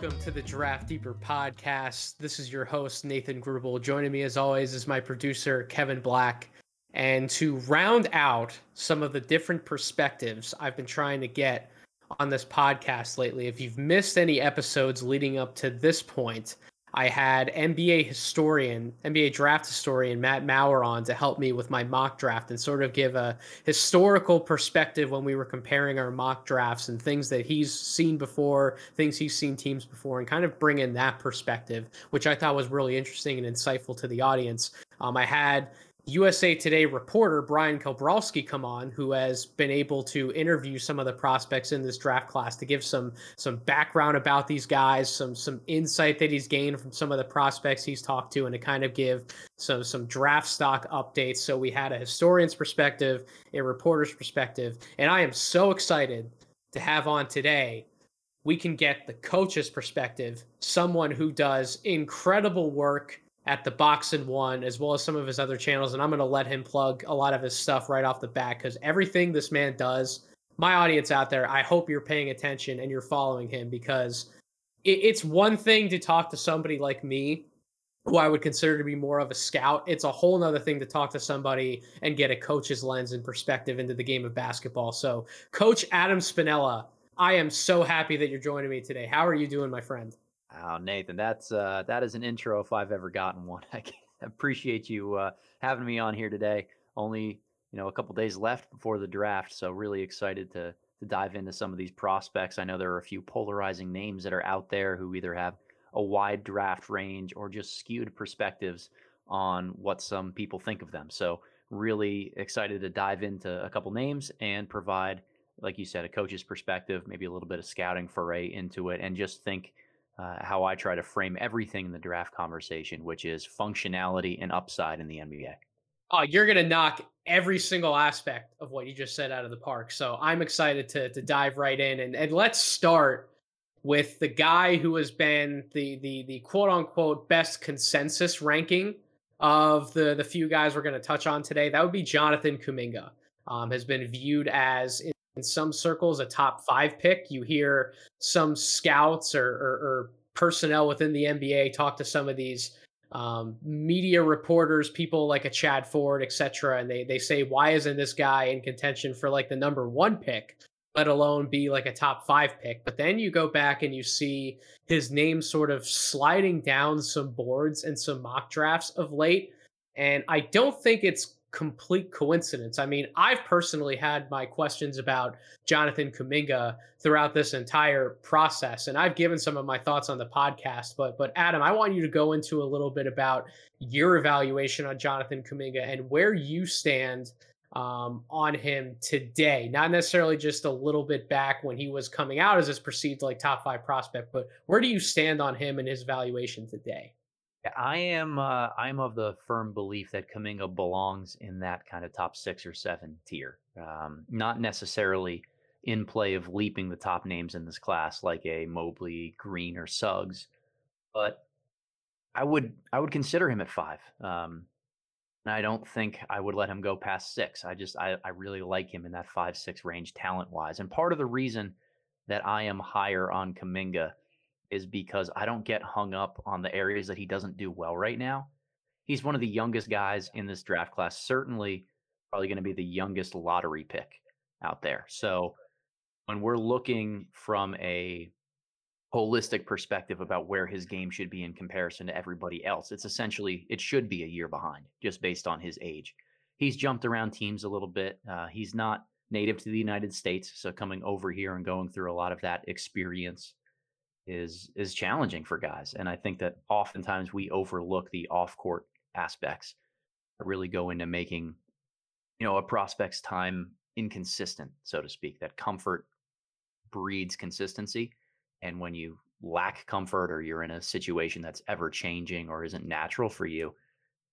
Welcome to the Draft Deeper podcast. This is your host, Nathan Grubel. Joining me, as always, is my producer, Kevin Black. And to round out some of the different perspectives I've been trying to get on this podcast lately, if you've missed any episodes leading up to this point, I had NBA historian, NBA draft historian Matt Maurer on to help me with my mock draft and sort of give a historical perspective when we were comparing our mock drafts and things that he's seen before, things he's seen teams before, and kind of bring in that perspective, which I thought was really interesting and insightful to the audience. Um, I had USA Today reporter Bryan Kalbrosky come on, who has been able to interview some of the prospects in this draft class to give some some background about these guys, some some insight that he's gained from some of the prospects he's talked to, and to kind of give some some draft stock updates. So we had a historian's perspective, a reporter's perspective, and I am so excited to have on today. We can get the coach's perspective, someone who does incredible work at the Box and One, as well as some of his other channels. And I'm going to let him plug a lot of his stuff right off the bat because everything this man does, my audience out there, I hope you're paying attention and you're following him because it, it's one thing to talk to somebody like me who I would consider to be more of a scout. It's a whole nother thing to talk to somebody and get a coach's lens and perspective into the game of basketball. So, Coach Adam Spinella, I am so happy that you're joining me today. How are you doing, my friend? Oh, Nathan, that's uh, that is an intro if I've ever gotten one. I appreciate you uh, having me on here today. Only you know a couple days left before the draft, so really excited to to dive into some of these prospects. I know there are a few polarizing names that are out there who either have a wide draft range or just skewed perspectives on what some people think of them. So really excited to dive into a couple names and provide, like you said, a coach's perspective, maybe a little bit of scouting foray into it, and just think uh, how I try to frame everything in the draft conversation, which is functionality and upside in the NBA. Oh, you're gonna knock every single aspect of what you just said out of the park. So I'm excited to to dive right in and, and let's start with the guy who has been the the the quote unquote best consensus ranking of the the few guys we're going to touch on today. That would be Jonathan Kuminga. Um, has been viewed as in in some circles a top five pick. You hear some scouts or, or, or personnel within the NBA talk to some of these um, media reporters, people like a Chad Ford, etc., and they they say, why isn't this guy in contention for like the number one pick, let alone be like a top five pick? But then you go back and you see his name sort of sliding down some boards and some mock drafts of late, and I don't think it's complete coincidence. I mean, I've personally had my questions about Jonathan Kuminga throughout this entire process, and I've given some of my thoughts on the podcast. But but Adam, I want you to go into a little bit about your evaluation on Jonathan Kuminga and where you stand um, on him today. Not necessarily just a little bit back when he was coming out as this perceived like top five prospect, but where do you stand on him and his valuation today? I am uh, I'm of the firm belief that Kuminga belongs in that kind of top six or seven tier. Um, not necessarily in play of leaping the top names in this class like a Mobley, Green, or Suggs, but I would I would consider him at five. Um, and I don't think I would let him go past six. I just I, I really like him in that five six range talent wise. And part of the reason that I am higher on Kuminga is because I don't get hung up on the areas that he doesn't do well right now. He's one of the youngest guys in this draft class, certainly probably going to be the youngest lottery pick out there. So when we're looking from a holistic perspective about where his game should be in comparison to everybody else, it's essentially it should be a year behind just based on his age. He's jumped around teams a little bit. Uh, he's not native to the United States, so coming over here and going through a lot of that experience is is challenging for guys. And I think that oftentimes we overlook the off court aspects that really go into making, you know, a prospect's time inconsistent, so to speak. That comfort breeds consistency. And when you lack comfort or you're in a situation that's ever changing or isn't natural for you,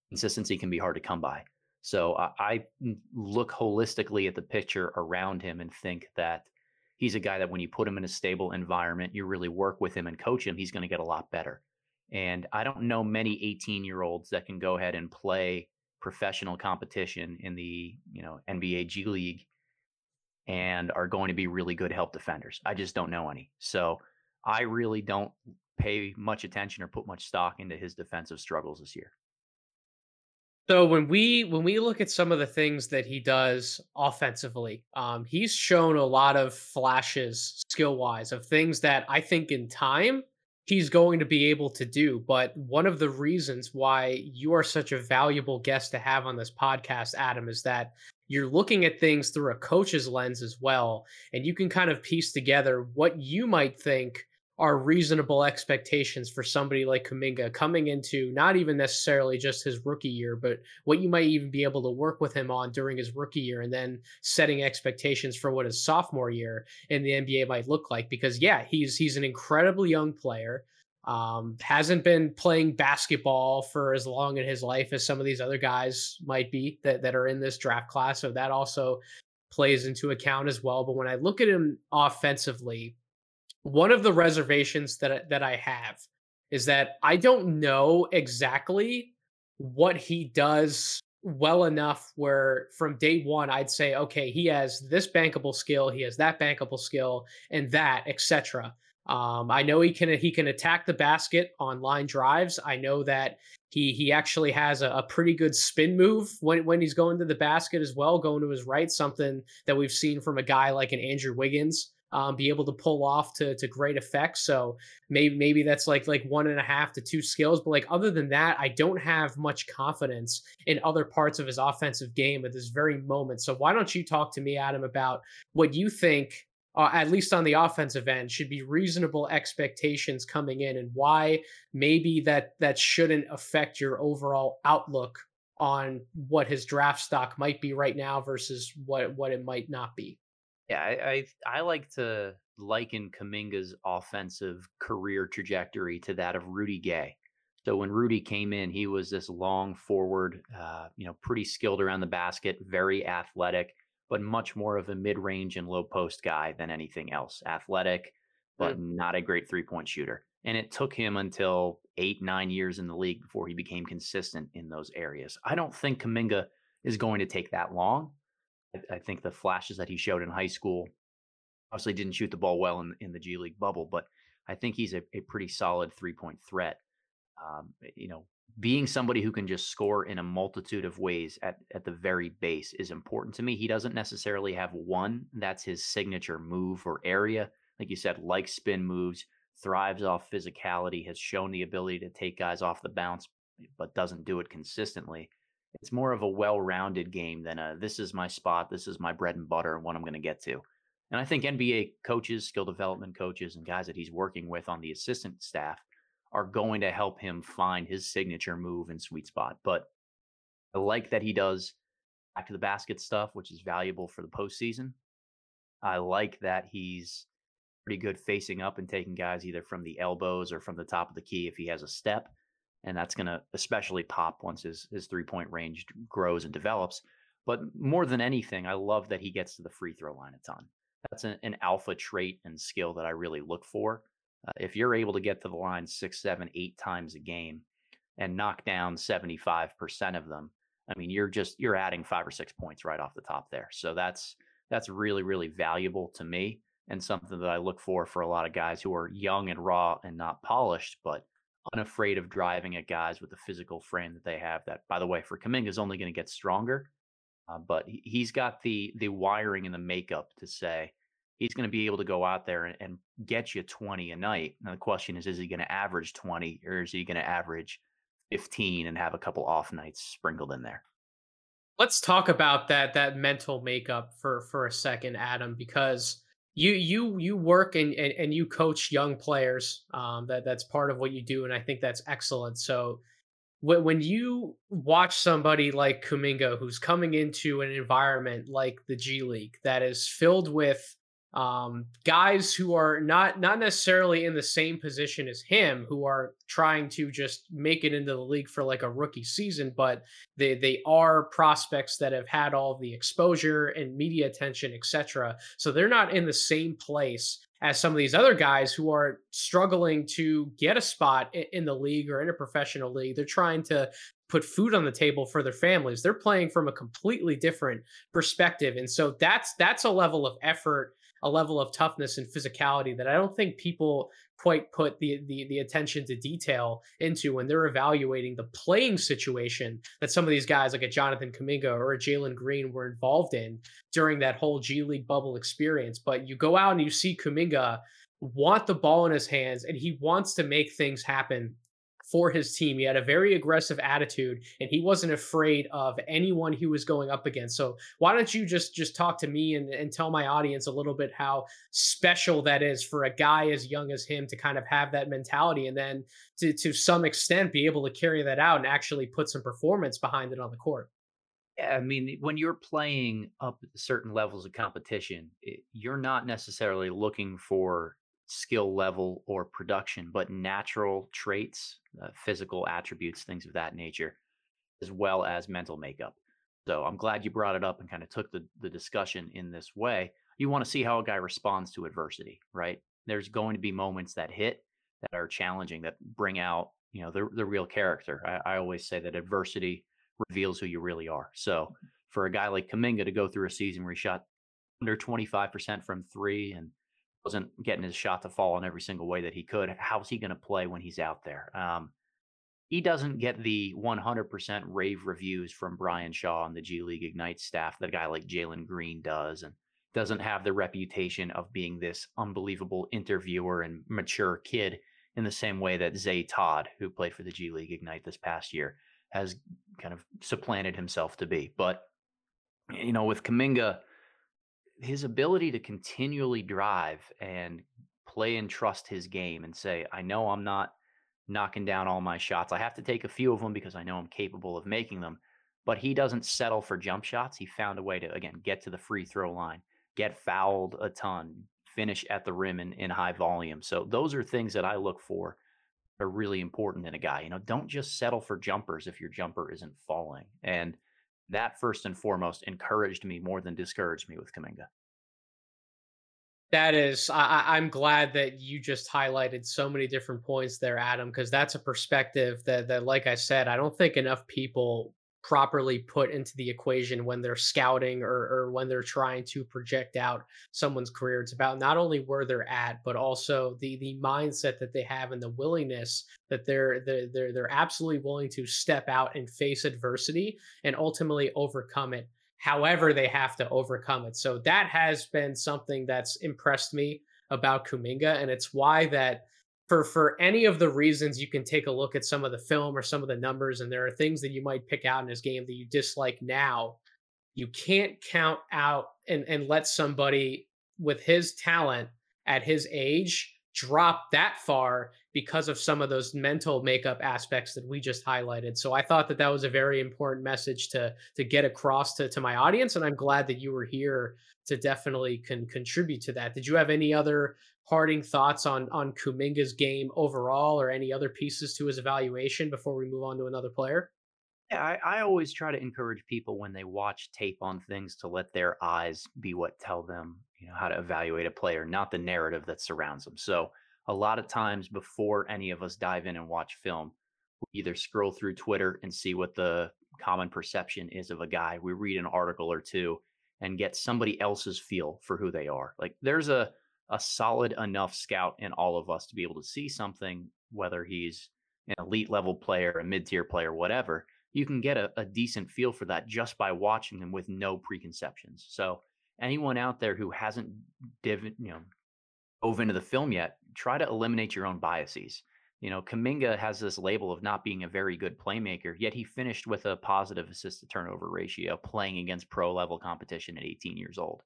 consistency can be hard to come by. So I, I mm, look holistically at the picture around him and think that he's a guy that when you put him in a stable environment, you really work with him and coach him, he's going to get a lot better. And I don't know many 18 year olds that can go ahead and play professional competition in the you know NBA G League and are going to be really good help defenders. I just don't know any. So I really don't pay much attention or put much stock into his defensive struggles this year. So when we when we look at some of the things that he does offensively, um, he's shown a lot of flashes skill wise of things that I think in time he's going to be able to do. But one of the reasons why you are such a valuable guest to have on this podcast, Adam, is that you're looking at things through a coach's lens as well, and you can kind of piece together what you might think are reasonable expectations for somebody like Kuminga coming into not even necessarily just his rookie year, but what you might even be able to work with him on during his rookie year and then setting expectations for what his sophomore year in the NBA might look like. Because yeah, he's he's an incredibly young player. Um, hasn't been playing basketball for as long in his life as some of these other guys might be that, that are in this draft class. So that also plays into account as well. But when I look at him offensively, one of the reservations that that I have is that I don't know exactly what he does well enough where from day one I'd say okay he has this bankable skill he has that bankable skill and that etc. Um, I know he can he can attack the basket on line drives. I know that he he actually has a, a, pretty good spin move when when he's going to the basket as well, going to his right. Something that we've seen from a guy like an Andrew Wiggins um, be able to pull off to to great effect. So maybe maybe that's like like one and a half to two skills. But like other than that, I don't have much confidence in other parts of his offensive game at this very moment. So why don't you talk to me, Adam, about what you think? Uh, at least on the offensive end, should be reasonable expectations coming in, and why maybe that that shouldn't affect your overall outlook on what his draft stock might be right now versus what what it might not be. Yeah, I, I I like to liken Kuminga's offensive career trajectory to that of Rudy Gay. So when Rudy came in, he was this long forward, uh, you know, pretty skilled around the basket, very athletic, but much more of a mid-range and low post guy than anything else. Athletic, but mm. not a great three-point shooter. And it took him until eight, nine years in the league before he became consistent in those areas. I don't think Kaminga is going to take that long. I, think the flashes that he showed in high school obviously didn't shoot the ball well in, in the G League bubble, but I think he's a, a pretty solid three point threat. Um, eh, you know, being somebody who can just score in a multitude of ways at, at the very base is important to me. He doesn't necessarily have one that's his signature move or area. Like you said, like spin moves, thrives off physicality, has shown the ability to take guys off the bounce, but doesn't do it consistently it's more of a well-rounded game than a this is my spot, this is my bread and butter, and what I'm going to get to. And I think NBA coaches, skill development coaches, and guys that he's working with on the assistant staff are going to help him find his signature move and sweet spot. But I like that he does back to the basket stuff, which is valuable for the postseason. I like that he's pretty good facing up and taking guys either from the elbows or from the top of the key if he has a step and that's going to especially pop once his his three point range grows and develops. But more than anything, I love that he gets to the free throw line a ton. That's an, an alpha trait and skill that I really look for. Uh, if you're able to get to the line six, seven, eight times a game and knock down 75% of them, I mean, you're just you're adding five or six points right off the top there. So that's that's really really valuable to me and something that I look for for a lot of guys who are young and raw and not polished, but unafraid of driving at guys with the physical frame that they have. That, by the way, for Kuminga is only going to get stronger, uh, but he's got the the wiring and the makeup to say he's going to be able to go out there and, and get you 20 a night. Now the question is, is he going to average 20 or is he going to average 15 and have a couple off nights sprinkled in there? Let's talk about that that mental makeup for for a second, Adam, because you you you work and, and, and you coach young players um, that that's part of what you do and i think that's excellent. So when, when you watch somebody like kuminga who's coming into an environment like the g league that is filled with um, guys who are not not necessarily in the same position as him, who are trying to just make it into the league for like a rookie season, but they they are prospects that have had all the exposure and media attention, etc. So they're not in the same place as some of these other guys who are struggling to get a spot in the league or in a professional league. They're trying to put food on the table for their families. They're playing from a completely different perspective. And so that's that's a level of effort a level of toughness and physicality that I don't think people quite put the, the the attention to detail into when they're evaluating the playing situation that some of these guys like a Jonathan Kuminga or a Jalen Green were involved in during that whole G League bubble experience. But you go out and you see Kuminga want the ball in his hands and he wants to make things happen for his team. He had a very aggressive attitude and he wasn't afraid of anyone he was going up against. So why don't you just just talk to me and, and tell my audience a little bit how special that is for a guy as young as him to kind of have that mentality and then to to some extent be able to carry that out and actually put some performance behind it on the court. Yeah, I mean, when you're playing up certain levels of competition, it, you're not necessarily looking for skill level or production, but natural traits, uh, physical attributes, things of that nature, as well as mental makeup. So I'm glad you brought it up and kind of took the, the discussion in this way. You want to see how a guy responds to adversity, right? There's going to be moments that hit that are challenging, that bring out, you know, the, the real character. I, I always say that adversity reveals who you really are. So for a guy like Kuminga to go through a season where he shot under 25% from three and wasn't getting his shot to fall in every single way that he could. How's he going to play when he's out there? Um, he doesn't get the 100% rave reviews from Brian Shaw and the G League Ignite staff that a guy like Jalen Green does, and doesn't have the reputation of being this unbelievable interviewer and mature kid in the same way that Zay Todd, who played for the G League Ignite this past year, has kind of supplanted himself to be. But, you know, with Kuminga, his ability to continually drive and play and trust his game and say, I know I'm not knocking down all my shots. I have to take a few of them because I know I'm capable of making them. But he doesn't settle for jump shots. He found a way to, again, get to the free throw line, get fouled a ton, finish at the rim in, in high volume. So those are things that I look for are really important in a guy. You know, don't just settle for jumpers if your jumper isn't falling. And that first and foremost encouraged me more than discouraged me with Kuminga. That is, I, am glad that you just highlighted so many different points there, Adam, because that's a perspective that, that, like I said, I don't think enough people properly put into the equation when they're scouting or, or when they're trying to project out someone's career. It's about not only where they're at, but also the the mindset that they have and the willingness that they're they're they're, they're absolutely willing to step out and face adversity and ultimately overcome it however they have to overcome it. So that has been something that's impressed me about Kuminga and it's why that for for any of the reasons you can take a look at some of the film or some of the numbers and there are things that you might pick out in his game that you dislike now you can't count out and and let somebody with his talent at his age drop that far because of some of those mental makeup aspects that we just highlighted. So I thought that that was a very important message to to get across to to my audience and I'm glad that you were here to definitely can contribute to that. Did you have any other parting thoughts on on Kuminga's game overall, or any other pieces to his evaluation before we move on to another player? Yeah, I, I always try to encourage people when they watch tape on things to let their eyes be what tell them, you know, how to evaluate a player, not the narrative that surrounds them. So a lot of times before any of us dive in and watch film, we either scroll through Twitter and see what the common perception is of a guy. We read an article or two and get somebody else's feel for who they are. Like there's a a solid enough scout in all of us to be able to see something, whether he's an elite level player, a mid tier player, whatever. You can get a, a decent feel for that just by watching them with no preconceptions. So anyone out there who hasn't div, you know dove into the film yet, try to eliminate your own biases. You know, Kuminga has this label of not being a very good playmaker, yet he finished with a positive assist to turnover ratio playing against pro level competition at 18 years old.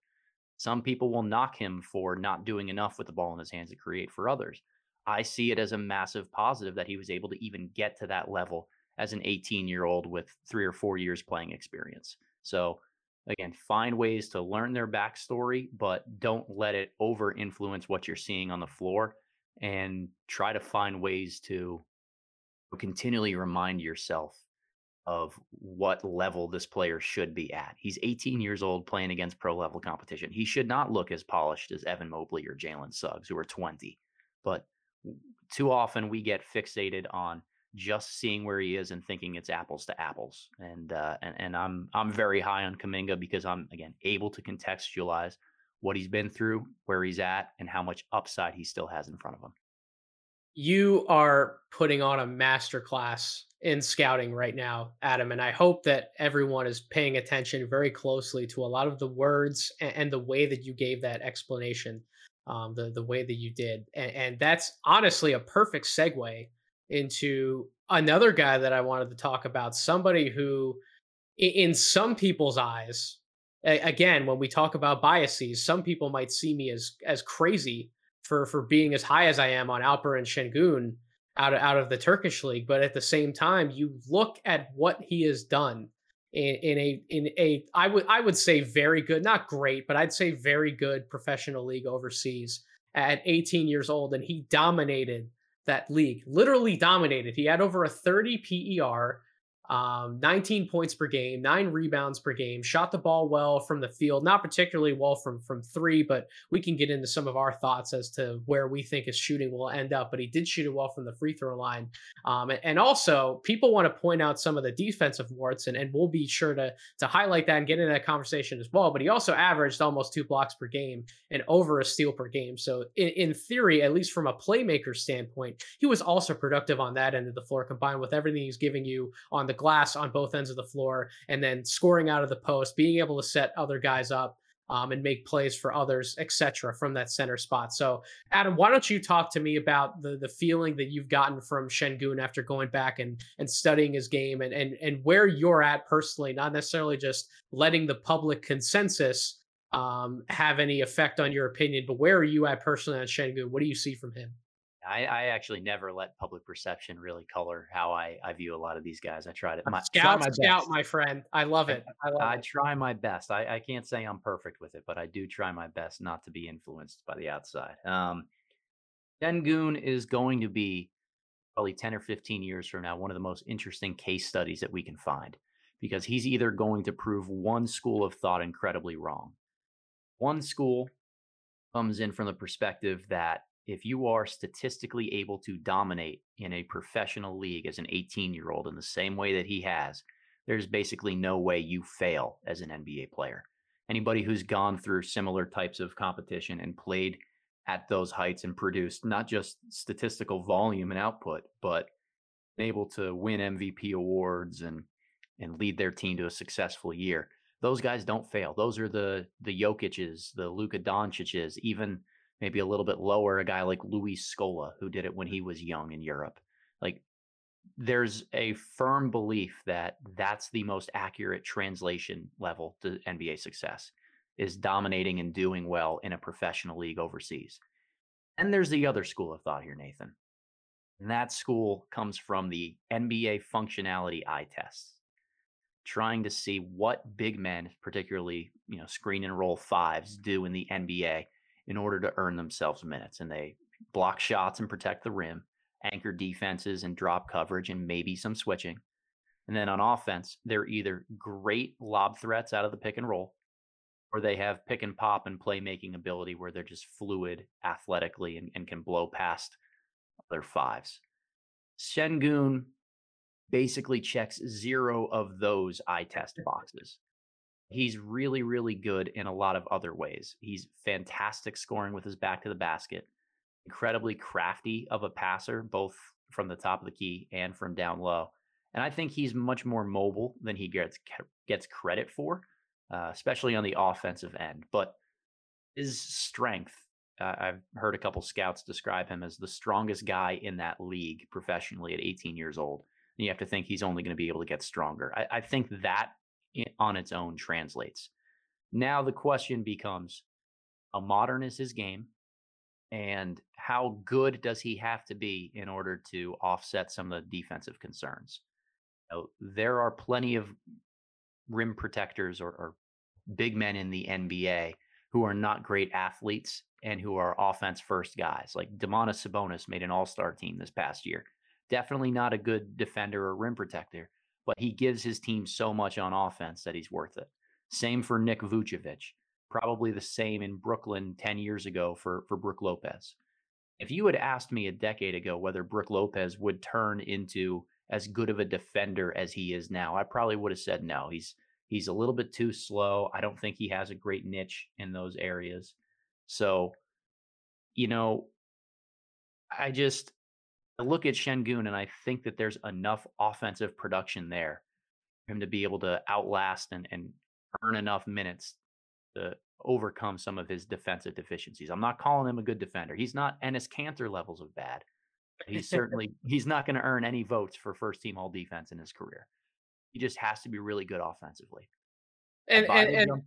Some people will knock him for not doing enough with the ball in his hands to create for others. I see it as a massive positive that he was able to even get to that level as an 18 year old with three or four years playing experience. So, again, find ways to learn their backstory, but don't let it over influence what you're seeing on the floor and try to find ways to continually remind yourself of what level this player should be at. He's 18 years old playing against pro level competition. He should not look as polished as Evan Mobley or Jalen Suggs, who are 20. But too often we get fixated on just seeing where he is and thinking it's apples to apples. And uh, and and I'm I'm very high on Kuminga because I'm again able to contextualize what he's been through, where he's at, and how much upside he still has in front of him. You are putting on a masterclass in scouting right now, Adam, and I hope that everyone is paying attention very closely to a lot of the words and, and the way that you gave that explanation, um, the the way that you did, and, and that's honestly a perfect segue into another guy that I wanted to talk about, somebody who, in some people's eyes, again, when we talk about biases, some people might see me as as crazy for for being as high as I am on Alperen Sengun out of out of the Turkish league. But at the same time, you look at what he has done in, in a in a I would I would say very good, not great, but I'd say very good professional league overseas at 18 years old, and he dominated that league, literally dominated. He had over a 30 PER um, 19 points per game, nine rebounds per game, shot the ball well from the field, not particularly well from from three, but we can get into some of our thoughts as to where we think his shooting will end up. But he did shoot it well from the free throw line, um, and also people want to point out some of the defensive warts, and, and we'll be sure to to highlight that and get into that conversation as well. But he also averaged almost two blocks per game and over a steal per game. So in, in theory, at least from a playmaker standpoint, he was also productive on that end of the floor, combined with everything he's giving you on the glass on both ends of the floor, and then scoring out of the post, being able to set other guys up. Um, and make plays for others, etc., from that center spot. So, Adam, why don't you talk to me about the the feeling that you've gotten from Sengun after going back and and studying his game, and and and where you're at personally, not necessarily just letting the public consensus um, have any effect on your opinion, but where are you at personally on Sengun? What do you see from him? I, I, actually never let public perception really color how I, I view a lot of these guys. I try to my, scout, my scout, my friend. I love it. I, love I it. try my best. I, I can't say I'm perfect with it, but I do try my best not to be influenced by the outside. Um, Sengun is going to be probably 10 or 15 years from now one of the most interesting case studies that we can find because he's either going to prove one school of thought incredibly wrong. One school comes in from the perspective that if you are statistically able to dominate in a professional league as an 18 year old in the same way that he has, there's basically no way you fail as an NBA player. Anybody who's gone through similar types of competition and played at those heights and produced not just statistical volume and output, but able to win MVP awards and and lead their team to a successful year. Those guys don't fail. Those are the the Jokic's, the Luka Doncic's, even maybe a little bit lower, a guy like Luis Scola, who did it when he was young in Europe. Like there's a firm belief that that's the most accurate translation level to NBA success is dominating and doing well in a professional league overseas. And there's the other school of thought here, Nathan. And that school comes from the NBA functionality eye tests, trying to see what big men, particularly, you know, screen and roll fives do in the NBA in order to earn themselves minutes. And they block shots and protect the rim, anchor defenses and drop coverage, and maybe some switching. And then on offense, they're either great lob threats out of the pick and roll, or they have pick and pop and playmaking ability where they're just fluid athletically and, and can blow past their fives. Sengun basically checks zero of those eye test boxes. He's really, really good in a lot of other ways. He's fantastic scoring with his back to the basket, incredibly crafty of a passer, both from the top of the key and from down low. And I think he's much more mobile than he gets gets credit for, uh, especially on the offensive end. But his strength, uh, I've heard a couple scouts describe him as the strongest guy in that league professionally at 18 years old. And you have to think he's only going to be able to get stronger. I, I think that on its own translates. Now the question becomes a modern is his game and how good does he have to be in order to offset some of the defensive concerns? there are plenty of rim protectors or, or big men in the NBA who are not great athletes and who are offense first guys. Like Domantas Sabonis made an all star team this past year. Definitely not a good defender or rim protector, but he gives his team so much on offense that he's worth it. Same for Nick Vucevic. Probably the same in Brooklyn 10 years ago for, for Brook Lopez. If you had asked me a decade ago whether Brook Lopez would turn into as good of a defender as he is now, I probably would have said no. He's He's a little bit too slow. I don't think he has a great niche in those areas. So, you know, I just I look at Sengun and I think that there's enough offensive production there for him to be able to outlast and, and earn enough minutes to overcome some of his defensive deficiencies. I'm not calling him a good defender. He's not Enes Kanter levels of bad. He's certainly he's not going to earn any votes for first team all defense in his career. He just has to be really good offensively. And, and, and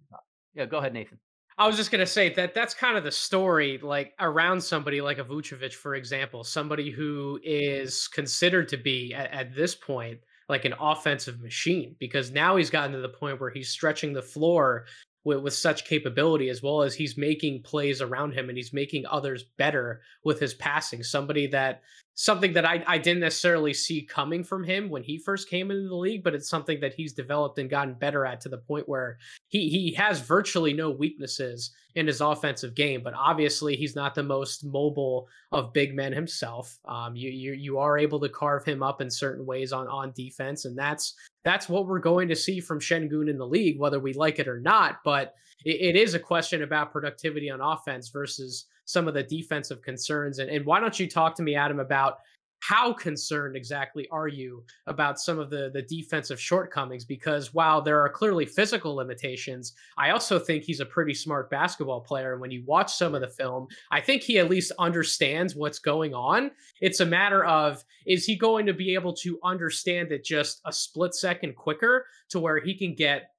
yeah, go ahead, Nathan. I was just gonna say that that's kind of the story, like around somebody like a Vucevic, for example, somebody who is considered to be at, at, this point like an offensive machine, because now he's gotten to the point where he's stretching the floor with, with such capability, as well as he's making plays around him and he's making others better with his passing. Somebody that something that I, I didn't necessarily see coming from him when he first came into the league, but it's something that he's developed and gotten better at to the point where he he has virtually no weaknesses in his offensive game. But obviously, he's not the most mobile of big men himself. Um, you you you are able to carve him up in certain ways on on defense, and that's that's what we're going to see from Sengun in the league, whether we like it or not. But it, it is a question about productivity on offense versus some of the defensive concerns. And, and why don't you talk to me, Adam, about how concerned exactly are you about some of the the defensive shortcomings? Because while there are clearly physical limitations i also think he's a pretty smart basketball player. And when you watch some of the film i think he at least understands what's going on. It's a matter of is he going to be able to understand it just a split second quicker to where he can get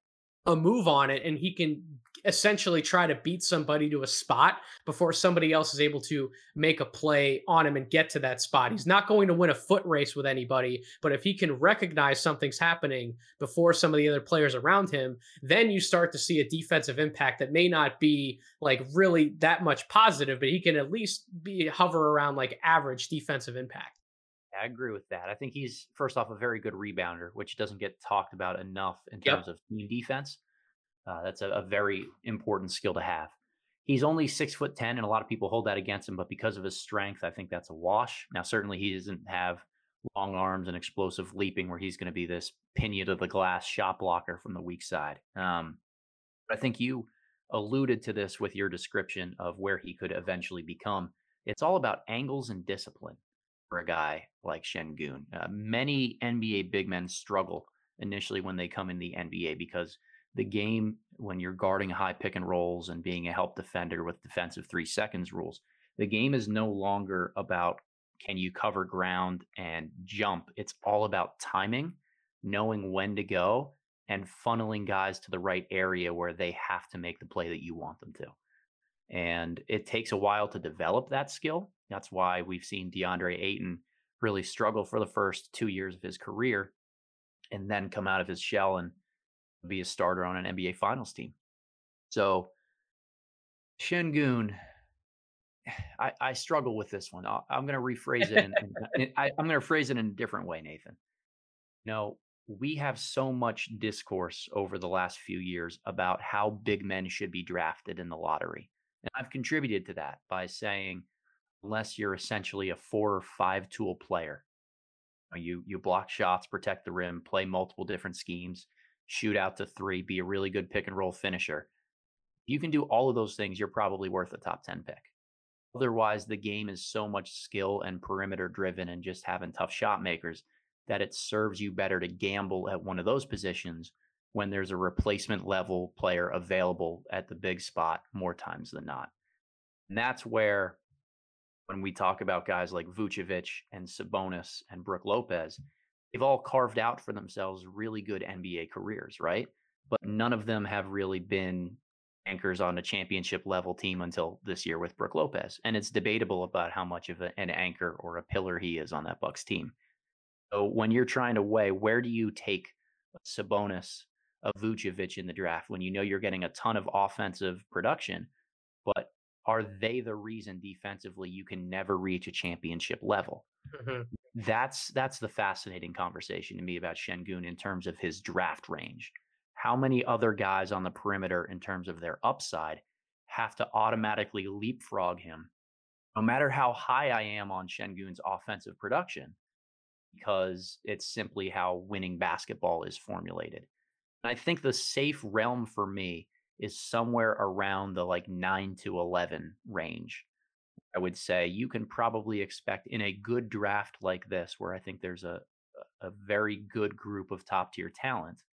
a move on it and he can essentially try to beat somebody to a spot before somebody else is able to make a play on him and get to that spot. He's not going to win a foot race with anybody, but if he can recognize something's happening before some of the other players around him, then you start to see a defensive impact that may not be like really that much positive, but he can at least be hover around like average defensive impact. I agree with that. I think he's first off a very good rebounder, which doesn't get talked about enough in terms yep. of team defense. Uh, that's a, a, very important skill to have. He's only six foot ten, and a lot of people hold that against him. But because of his strength, I think that's a wash. Now, certainly, he doesn't have long arms and explosive leaping, where he's going to be this pinion to the glass shot blocker from the weak side. Um, I think you alluded to this with your description of where he could eventually become. It's all about angles and discipline for a guy like Sengun. Uh, many NBA big men struggle initially when they come in the NBA because the game when you're guarding high pick and rolls and being a help defender with defensive three seconds rules. The game is no longer about can you cover ground and jump. It's all about timing, knowing when to go, and funneling guys to the right area where they have to make the play that you want them to. And it takes a while to develop that skill. That's why we've seen DeAndre Ayton really struggle for the first two years of his career and then come out of his shell and be a starter on an NBA Finals team. So Sengun, I, I struggle with this one. i am going to rephrase it. In, in, I, I'm going to phrase it in a different way, Nathan. You know, we have so much discourse over the last few years about how big men should be drafted in the lottery. And I've contributed to that by saying, unless you're essentially a four or five tool player, you you block shots, protect the rim, play multiple different schemes, shoot out to three, be a really good pick and roll finisher. You can do all of those things, you're probably worth a top 10 pick. Otherwise, the game is so much skill and perimeter driven and just having tough shot makers that it serves you better to gamble at one of those positions when there's a replacement level player available at the big spot more times than not. And that's where, when we talk about guys like Vucevic and Sabonis and Brook Lopez, they've all carved out for themselves really good NBA careers, right? But none of them have really been anchors on a championship level team until this year with Brook Lopez. And it's debatable about how much of a, an anchor or a pillar he is on that Bucks team. So when you're trying to weigh where do you take Sabonis, a Vucevic in the draft when you know you're getting a ton of offensive production, but are they the reason defensively you can never reach a championship level? Mm-hmm. That's that's the fascinating conversation to me about Sengun in terms of his draft range. How many other guys on the perimeter in terms of their upside have to automatically leapfrog him, no matter how high I am on Sengun's offensive production, because it's simply how winning basketball is formulated. And I think the safe realm for me is somewhere around the like 9 to 11 range. I would say you can probably expect in a good draft like this, where I think there's a, a very good group of top tier talent,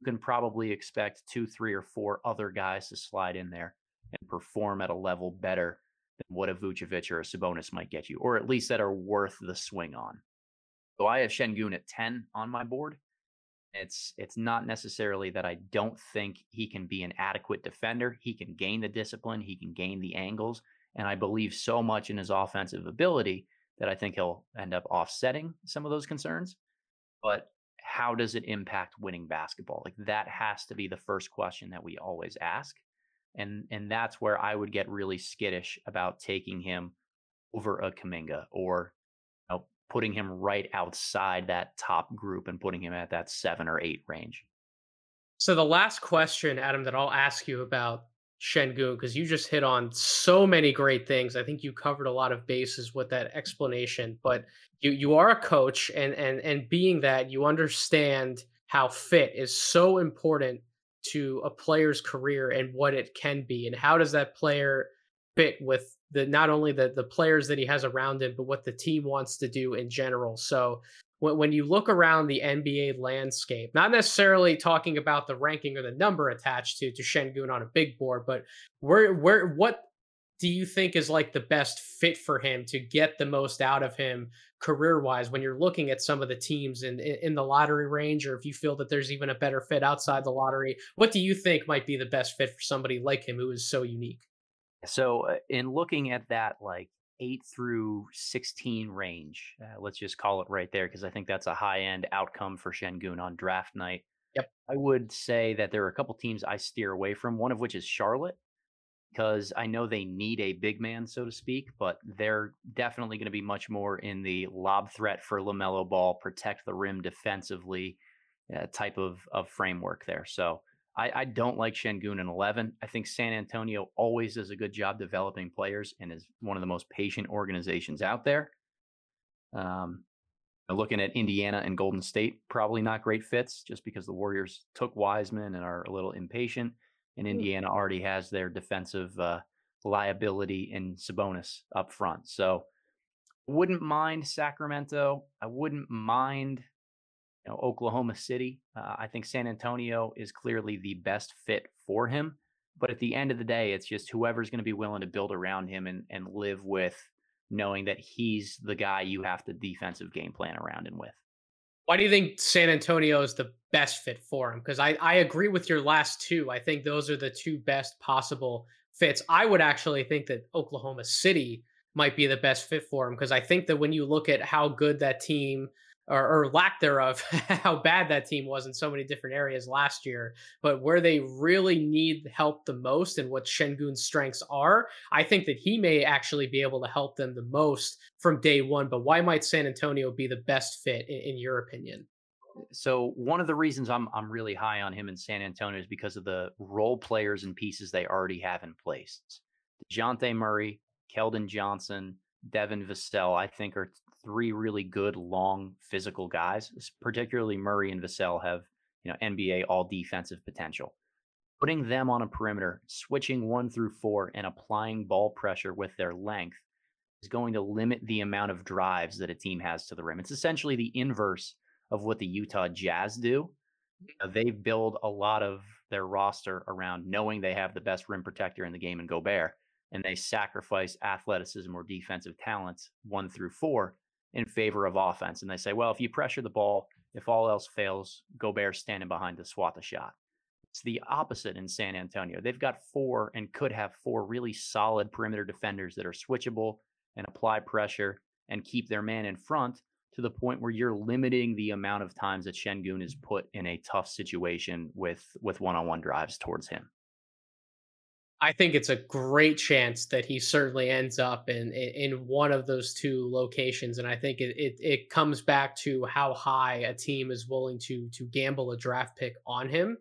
you can probably expect two, three, or four other guys to slide in there and perform at a level better than what a Vucevic or a Sabonis might get you, or at least that are worth the swing on. So I have Sengun at 10 on my board. It's it's not necessarily that I don't think he can be an adequate defender. He can gain the discipline, he can gain the angles, and I believe so much in his offensive ability that I think he'll end up offsetting some of those concerns. But how does it impact winning basketball? Like that has to be the first question that we always ask. And and that's where I would get really skittish about taking him over a Kuminga or you know, putting him right outside that top group and putting him at that seven or eight range. So the last question, Adam, that I'll ask you about Sengun because you just hit on so many great things. I think you covered a lot of bases with that explanation. But you you are a coach, and and and being that you understand how fit is so important to a player's career and what it can be, and how does that player fit with the not only the the players that he has around him, but what the team wants to do in general. So when, when you look around the NBA landscape, not necessarily talking about the ranking or the number attached to to Sengun on a big board, but where where what do you think is like the best fit for him to get the most out of him career wise when you're looking at some of the teams in, in, in the lottery range or if you feel that there's even a better fit outside the lottery? What do you think might be the best fit for somebody like him who is so unique? So uh, in looking at that like 8 through 16 range. Uh, let's just call it right there because I think that's a high end outcome for Sengun on draft night. Yep. I would say that there are a couple teams I steer away from, one of which is Charlotte because I know they need a big man, so to speak, but they're definitely going to be much more in the lob threat for LaMelo ball, protect the rim defensively uh, type of, of framework there. So I, I don't like Sengun in 11. I think San Antonio always does a good job developing players and is one of the most patient organizations out there. Um, looking at Indiana and Golden State, probably not great fits just because the Warriors took Wiseman and are a little impatient. And hmm. Indiana already has their defensive uh, liability in Sabonis up front. So wouldn't mind Sacramento. I wouldn't mind you know, Oklahoma City. Uh, I think San Antonio is clearly the best fit for him. But at the end of the day, it's just whoever's going to be willing to build around him and, and live with knowing that he's the guy you have to defensive game plan around and with. Why do you think San Antonio is the best fit for him? Because I, I agree with your last two. I think those are the two best possible fits. I would actually think that Oklahoma City might be the best fit for him because I think that when you look at how good that team or, or lack thereof, how bad that team was in so many different areas last year. But where they really need help the most and what Sengun's strengths are, I think that he may actually be able to help them the most from day one. But why might San Antonio be the best fit in, in your opinion? So one of the reasons I'm I'm really high on him in San Antonio is because of the role players and pieces they already have in place. Dejounte Murray, Keldon Johnson, Devin Vassell, I think are three really good, long, physical guys. Particularly Murray and Vassell have you know NBA all defensive potential. Putting them on a perimeter, switching one through four, and applying ball pressure with their length is going to limit the amount of drives that a team has to the rim. It's essentially the inverse of what the Utah Jazz do. Uh, they build a lot of their roster around knowing they have the best rim protector in the game in Gobert, and they sacrifice athleticism or defensive talents one through four in favor of offense. And they say, well, if you pressure the ball, if all else fails, Gobert standing behind to swat the shot. It's the opposite in San Antonio. They've got four and could have four really solid perimeter defenders that are switchable and apply pressure and keep their man in front to the point where you're limiting the amount of times that Sengun is put in a tough situation with with one-on-one drives towards him. I think it's a great chance that he certainly ends up in in one of those two locations, and I think it, it it comes back to how high a team is willing to to gamble a draft pick on him,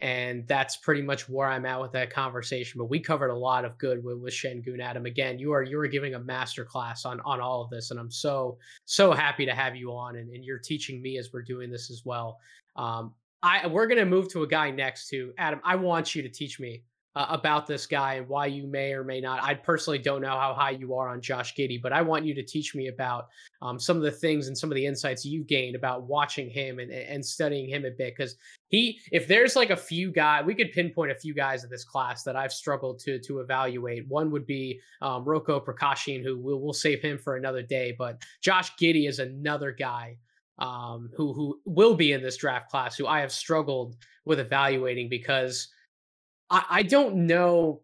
and that's pretty much where I'm at with that conversation. But we covered a lot of good with, with Sengun Adam. Again, you are you are giving a master class on on all of this, and I'm so so happy to have you on, and, and you're teaching me as we're doing this as well. Um, I we're gonna move to a guy next to Adam. I want you to teach me uh, about this guy and why you may or may not. I personally don't know how high you are on Josh Giddey, but I want you to teach me about um, some of the things and some of the insights you've gained about watching him and, and studying him a bit. Because he, if there's like a few guys, we could pinpoint a few guys in this class that I've struggled to to evaluate. One would be um, Roko Prkačin, who we'll, we'll save him for another day. But Josh Giddey is another guy um, who who will be in this draft class who I have struggled with evaluating because I, I don't know.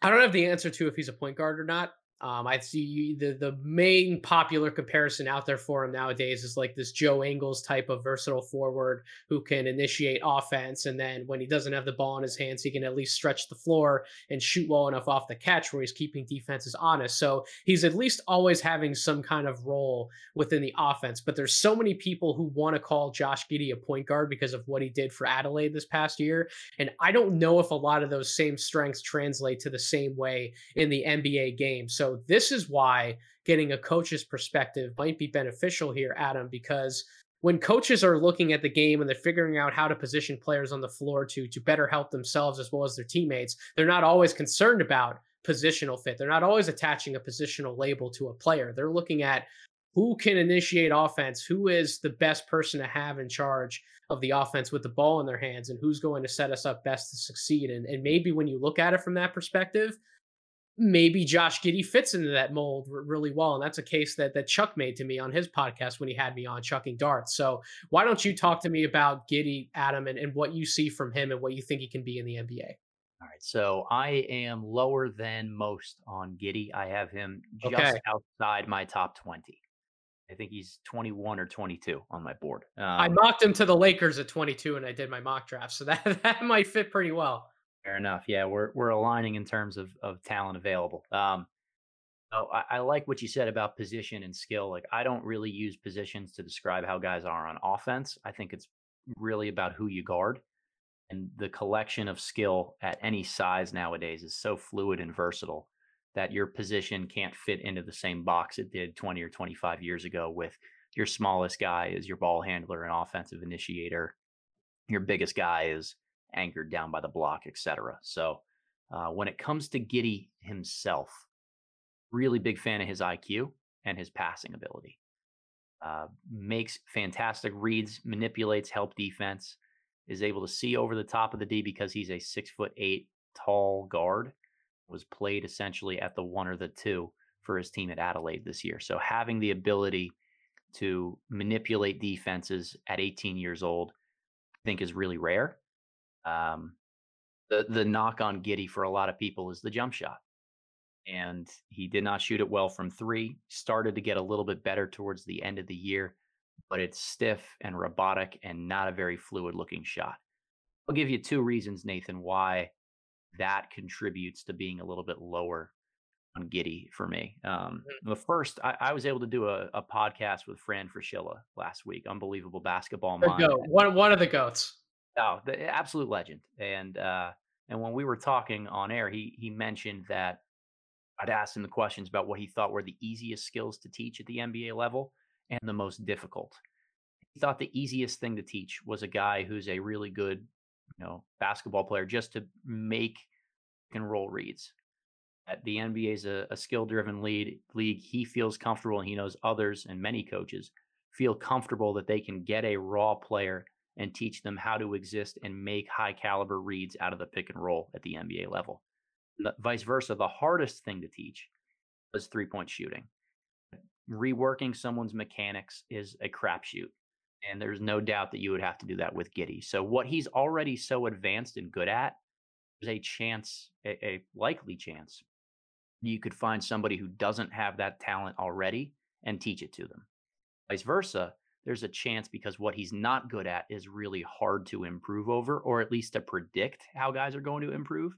I don't have the answer to if he's a point guard or not. Um, I see the the main popular comparison out there for him nowadays is like this Joe Ingles type of versatile forward who can initiate offense, and then when he doesn't have the ball in his hands, he can at least stretch the floor and shoot well enough off the catch where he's keeping defenses honest. So he's at least always having some kind of role within the offense. But there's so many people who want to call Josh Giddey a point guard because of what he did for Adelaide this past year, and I don't know if a lot of those same strengths translate to the same way in the NBA game. So so this is why getting a coach's perspective might be beneficial here, Adam, because when coaches are looking at the game and they're figuring out how to position players on the floor to to better help themselves as well as their teammates, they're not always concerned about positional fit. They're not always attaching a positional label to a player. They're looking at who can initiate offense, who is the best person to have in charge of the offense with the ball in their hands, and who's going to set us up best to succeed. And, and maybe when you look at it from that perspective, maybe Josh Giddey fits into that mold really well. And that's a case that that Chuck made to me on his podcast when he had me on chucking darts. So why don't you talk to me about Giddey, Adam, and, and what you see from him and what you think he can be in the NBA? All right. So I am lower than most on Giddey. I have him just okay. outside my top 20. I think he's 21 or 22 on my board. Um, I mocked him to the Lakers at 22 and I did my mock draft. So that, that might fit pretty well. Fair enough. Yeah, we're we're aligning in terms of of talent available. Um, oh, I, I like what you said about position and skill. Like, I don't really use positions to describe how guys are on offense. I think it's really about who you guard, and the collection of skill at any size nowadays is so fluid and versatile that your position can't fit into the same box it did 20 or 25 years ago with your smallest guy is your ball handler and offensive initiator. Your biggest guy is anchored down by the block, etc. So uh, when it comes to Giddey himself, really big fan of his IQ and his passing ability. Uh, makes fantastic reads, manipulates help defense, is able to see over the top of the D because he's a six foot eight tall guard. Was played essentially at the one or the two for his team at Adelaide this year. So having the ability to manipulate defenses at 18 years old, I think is really rare. Um, the the knock on Giddey for a lot of people is the jump shot, and he did not shoot it well from three. Started to get a little bit better towards the end of the year, but it's stiff and robotic and not a very fluid looking shot. I'll give you two reasons, Nathan, why that contributes to being a little bit lower on Giddey for me. Um, mm-hmm. the first, I, I, was able to do a, a, podcast with Fran Fraschilla last week. Unbelievable basketball mind. One one of the goats. Oh, the absolute legend. And uh, and when we were talking on air, he he mentioned that I'd asked him the questions about what he thought were the easiest skills to teach at the NBA level and the most difficult. He thought the easiest thing to teach was a guy who's a really good, you know, basketball player just to make and roll reads. At the NBA is a, a skill-driven lead league. He feels comfortable, and he knows others and many coaches feel comfortable that they can get a raw player and teach them how to exist and make high caliber reads out of the pick and roll at the NBA level. The, vice versa, the hardest thing to teach is three point shooting. Reworking someone's mechanics is a crapshoot. And there's no doubt that you would have to do that with Giddey. So, what he's already so advanced and good at, there's a chance, a, a likely chance, you could find somebody who doesn't have that talent already and teach it to them. Vice versa, there's a chance because what he's not good at is really hard to improve over, or at least to predict how guys are going to improve.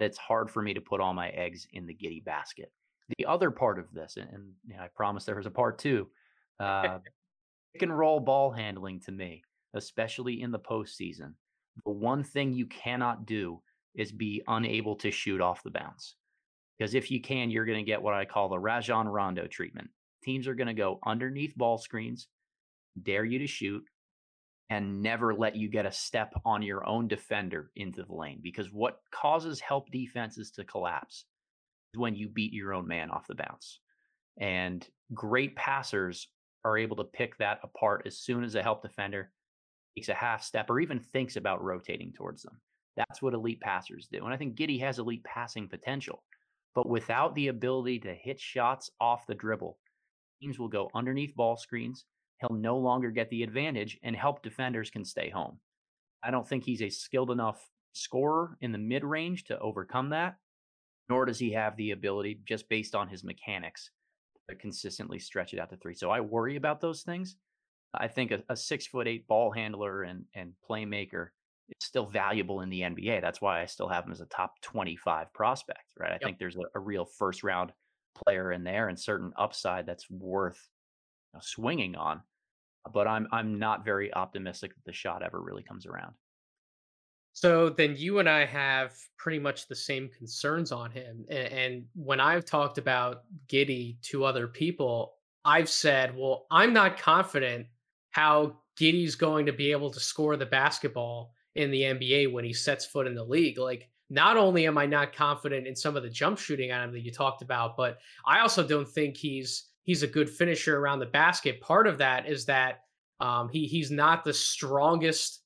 It's hard for me to put all my eggs in the Giddey basket. The other part of this, and, and you know, I promise there was a part two, uh, pick and roll ball handling to me, especially in the postseason. The one thing you cannot do is be unable to shoot off the bounce. Because if you can, you're going to get what I call the Rajon Rondo treatment. Teams are going to go underneath ball screens, dare you to shoot, and never let you get a step on your own defender into the lane. Because what causes help defenses to collapse is when you beat your own man off the bounce. And great passers are able to pick that apart as soon as a help defender takes a half step or even thinks about rotating towards them. That's what elite passers do. And I think Giddey has elite passing potential. But without the ability to hit shots off the dribble, teams will go underneath ball screens. He'll no longer get the advantage, and help defenders can stay home. I don't think he's a skilled enough scorer in the mid range to overcome that, nor does he have the ability, just based on his mechanics, to consistently stretch it out to three. So I worry about those things. I think a, a six foot eight ball handler and, and playmaker is still valuable in the NBA. That's why I still have him as a top 25 prospect, right? I yep. think there's a, a, real first round player in there and certain upside that's worth know, swinging on. But I'm I'm not very optimistic that the shot ever really comes around. So then you and I have pretty much the same concerns on him. And, and when I've talked about Giddey to other people, I've said, well, I'm not confident how Giddey's going to be able to score the basketball in the NBA when he sets foot in the league. Like, not only am I not confident in some of the jump shooting on him that you talked about, but I also don't think he's he's a good finisher around the basket. Part of that is that um, he he's not the strongest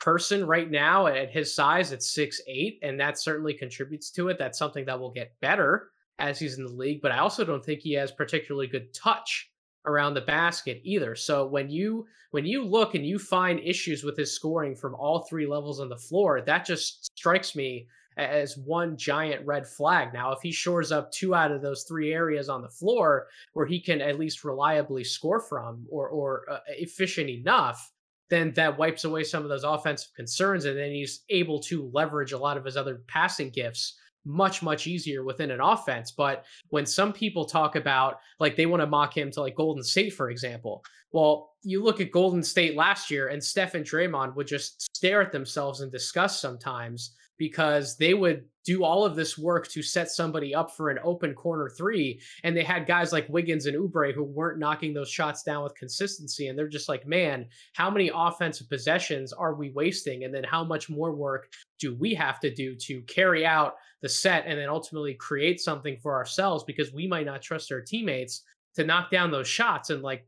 person right now at his size at six eight, and that certainly contributes to it. That's something that will get better as he's in the league. But I also don't think he has particularly good touch around the basket either. So when you when you look and you find issues with his scoring from all three levels on the floor, that just strikes me as one giant red flag. Now, if he shores up two out of those three areas on the floor where he can at least reliably score from or or uh, efficient enough, then that wipes away some of those offensive concerns and then he's able to leverage a lot of his other passing gifts much much easier within an offense but when some people talk about like they want to mock him to like golden state for example well you look at golden state last year and steph and draymond would just stare at themselves and discuss sometimes because they would do all of this work to set somebody up for an open corner three. And they had guys like Wiggins and Oubre who weren't knocking those shots down with consistency. And they're just like, man, how many offensive possessions are we wasting? And then how much more work do we have to do to carry out the set and then ultimately create something for ourselves because we might not trust our teammates to knock down those shots. And like,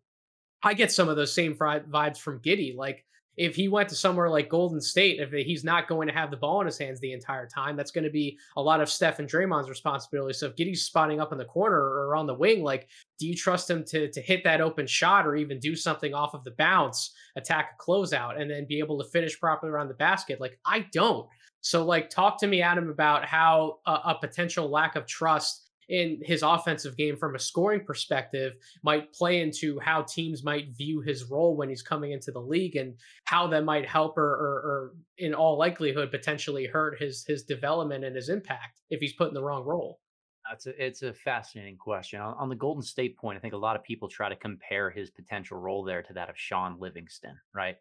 I get some of those same vibes from Giddey. Like, if he went to somewhere like Golden State, if he's not going to have the ball in his hands the entire time, that's going to be a lot of Steph and Draymond's responsibility. So if Giddey's spotting up in the corner or on the wing, like, do you trust him to to hit that open shot or even do something off of the bounce, attack a closeout, and then be able to finish properly around the basket? Like, I don't. So, like, talk to me, Adam, about how a, a potential lack of trust in his offensive game from a scoring perspective might play into how teams might view his role when he's coming into the league and how that might help or, or, or in all likelihood potentially hurt his his development and his impact if he's put in the wrong role. That's a, it's a fascinating question. On, on the Golden State point, I think a lot of people try to compare his potential role there to that of Shaun Livingston, right?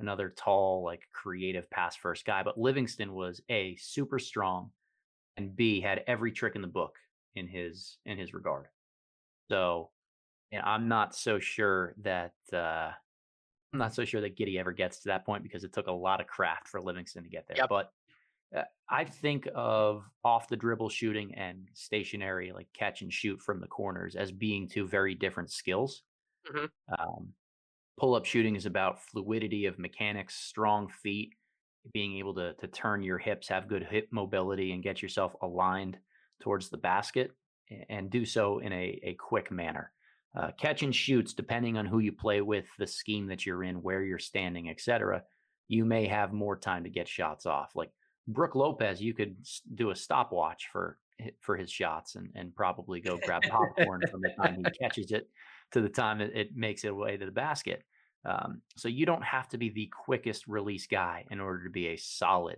Another tall, like creative pass first guy. But Livingston was A, super strong, and B, had every trick in the book in his in his regard. So, I'm not so sure that uh, I'm not so sure that Giddey ever gets to that point because it took a lot of craft for Livingston to get there. Yep. But uh, I think of off the dribble shooting and stationary, like catch and shoot from the corners, as being two very different skills. Mm-hmm. Um, pull up shooting is about fluidity of mechanics, strong feet, being able to to turn your hips, have good hip mobility, and get yourself aligned towards the basket and do so in a, a quick manner. Uh, catch and shoots, depending on who you play with, the scheme that you're in, where you're standing, etc. You may have more time to get shots off. Like Brook Lopez, you could do a stopwatch for for his shots and, and probably go grab popcorn from the time he catches it to the time it, it makes it way to the basket. Um, so you don't have to be the quickest release guy in order to be a solid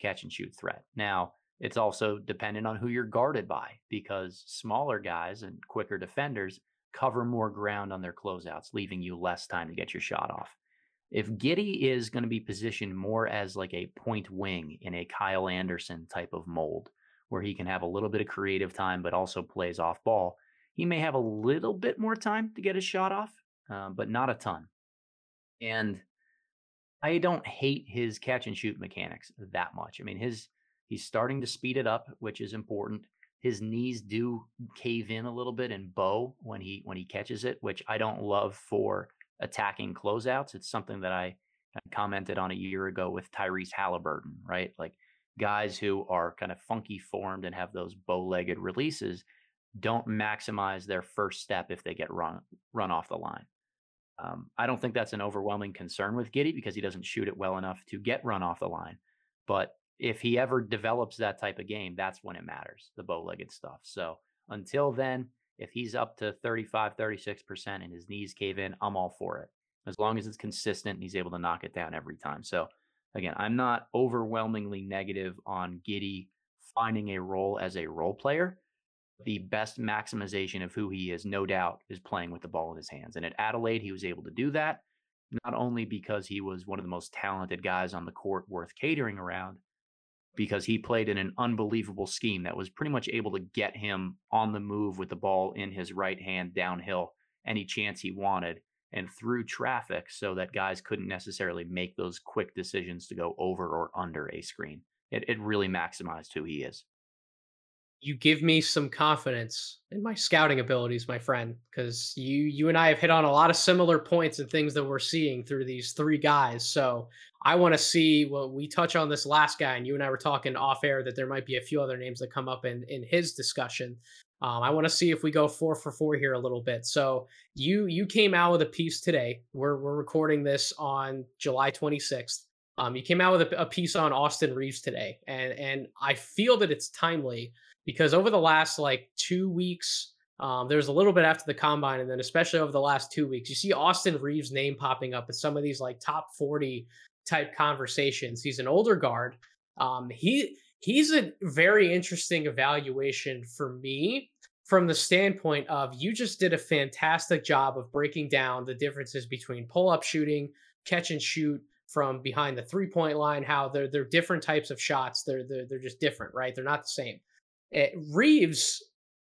catch and shoot threat. Now, it's also dependent on who you're guarded by because smaller guys and quicker defenders cover more ground on their closeouts, leaving you less time to get your shot off. If Giddey is going to be positioned more as like a point wing in a Kyle Anderson type of mold, where he can have a little bit of creative time but also plays off ball, he may have a little bit more time to get his shot off, uh, but not a ton. And I don't hate his catch and shoot mechanics that much. I mean, his he's starting to speed it up, which is important. His knees do cave in a little bit and bow when he when he catches it, which I don't love for attacking closeouts. It's something that I commented on a year ago with Tyrese Halliburton, right? Like guys who are kind of funky formed and have those bow-legged releases don't maximize their first step if they get run run off the line. Um, I don't think that's an overwhelming concern with Giddey because he doesn't shoot it well enough to get run off the line. But if he ever develops that type of game, that's when it matters, the bow legged stuff. So until then, if he's up to 35, 36% and his knees cave in, I'm all for it. As long as it's consistent and he's able to knock it down every time. So again, I'm not overwhelmingly negative on Giddey finding a role as a role player the best maximization of who he is, no doubt, is playing with the ball in his hands. And at Adelaide, he was able to do that, not only because he was one of the most talented guys on the court worth catering around, because he played in an unbelievable scheme that was pretty much able to get him on the move with the ball in his right hand downhill any chance he wanted and through traffic so that guys couldn't necessarily make those quick decisions to go over or under a screen. It, it really maximized who he is you give me some confidence in my scouting abilities, my friend, because you you and I have hit on a lot of similar points and things that we're seeing through these three guys. So I want to see what well, we touch on this last guy, and you and I were talking off air that there might be a few other names that come up in in his discussion. Um, I want to see if we go four for four here a little bit. So you you came out with a piece today. We're we're recording this on July 26th. Um, you came out with a, a piece on Austin Reaves today, and and I feel that it's timely because over the last like two weeks, um, there's a little bit after the combine, and then especially over the last two weeks, you see Austin Reaves' name popping up in some of these like top 40 type conversations. He's an older guard. Um, he he's a very interesting evaluation for me from the standpoint of you just did a fantastic job of breaking down the differences between pull up shooting, catch and shoot from behind the three point line, how they're they're different types of shots. They're they're they're just different, right? They're not the same. Eh, Reaves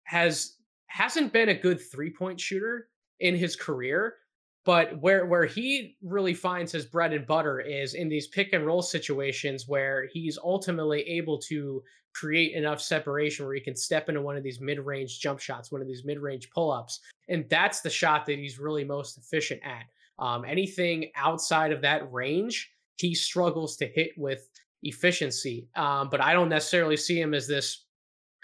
has hasn't been a good three point shooter in his career, but where where he really finds his bread and butter is in these pick and roll situations where he's ultimately able to create enough separation where he can step into one of these mid-range jump shots, one of these mid-range pull-ups, and that's the shot that he's really most efficient at. Um, anything outside of that range, he struggles to hit with efficiency. Um, but I don't necessarily see him as this